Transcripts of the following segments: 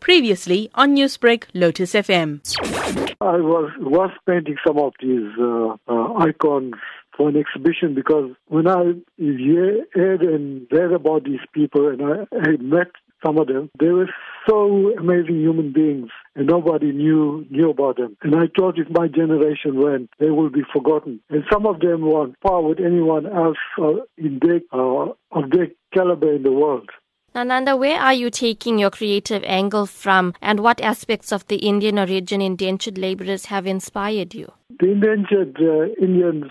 Previously on Newsbreak, Lotus FM. I was was painting some of these uh, uh, icons for an exhibition because when I heard and read about these people and I, I met some of them, they were so amazing human beings and nobody knew knew about them. And I thought if my generation went, they will be forgotten. And some of them were on par with anyone else uh, in their, uh, of their caliber in the world. Nananda, where are you taking your creative angle from, and what aspects of the Indian origin indentured laborers have inspired you? The indentured uh, Indians,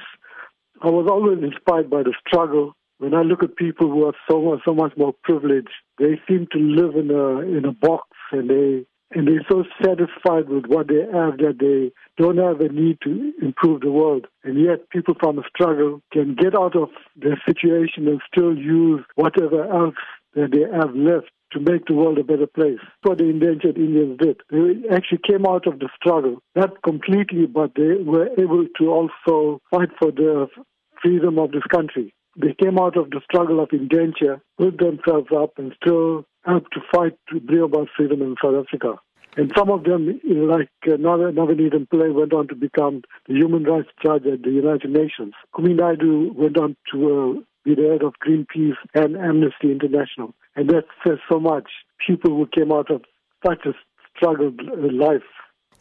I was always inspired by the struggle. When I look at people who are so much, so much more privileged, they seem to live in a in a box, and they and they're so satisfied with what they have that they don't have a need to improve the world. And yet, people from a struggle can get out of their situation and still use whatever else that they have left to make the world a better place. What the indentured Indians did. They actually came out of the struggle, not completely, but they were able to also fight for the freedom of this country. They came out of the struggle of indenture, built themselves up, and still helped to fight to bring about freedom in South Africa. And some of them, like uh, Navanethem Pillay, went on to become the human rights judge at the United Nations. Kumi Naidoo went on to uh, be the head of Greenpeace and Amnesty International. And that says so much. People who came out of such a struggled life.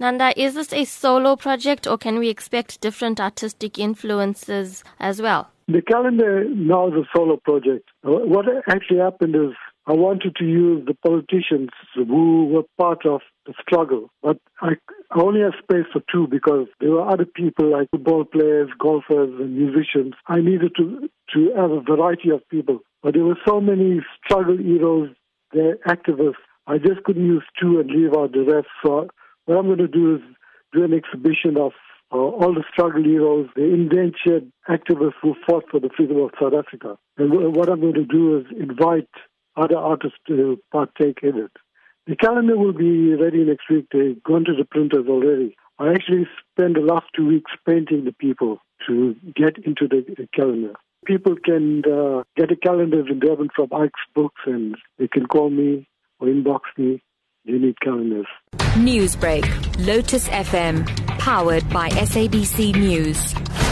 Nanda, is this a solo project or can we expect different artistic influences as well? The calendar now is a solo project. Uh, what actually happened is I wanted to use the politicians who were part of the struggle, but I, only have space for two because there were other people like football players, golfers, and musicians. I needed to, to have a variety of people, but there were so many struggle heroes, they're activists. I just couldn't use two and leave out the rest. So what I'm going to do is do an exhibition of uh, all the struggle heroes, the indentured activists who fought for the freedom of South Africa. And what I'm going to do is invite other artists to partake in it. The calendar will be ready next week. They've gone to the printers already. I actually spent the last two weeks painting the people to get into the, calendar. People can uh, get the calendars in Durban from Ike's Books and they can call me or inbox me. You need calendars. Newsbreak, Lotus FM, powered by SABC News.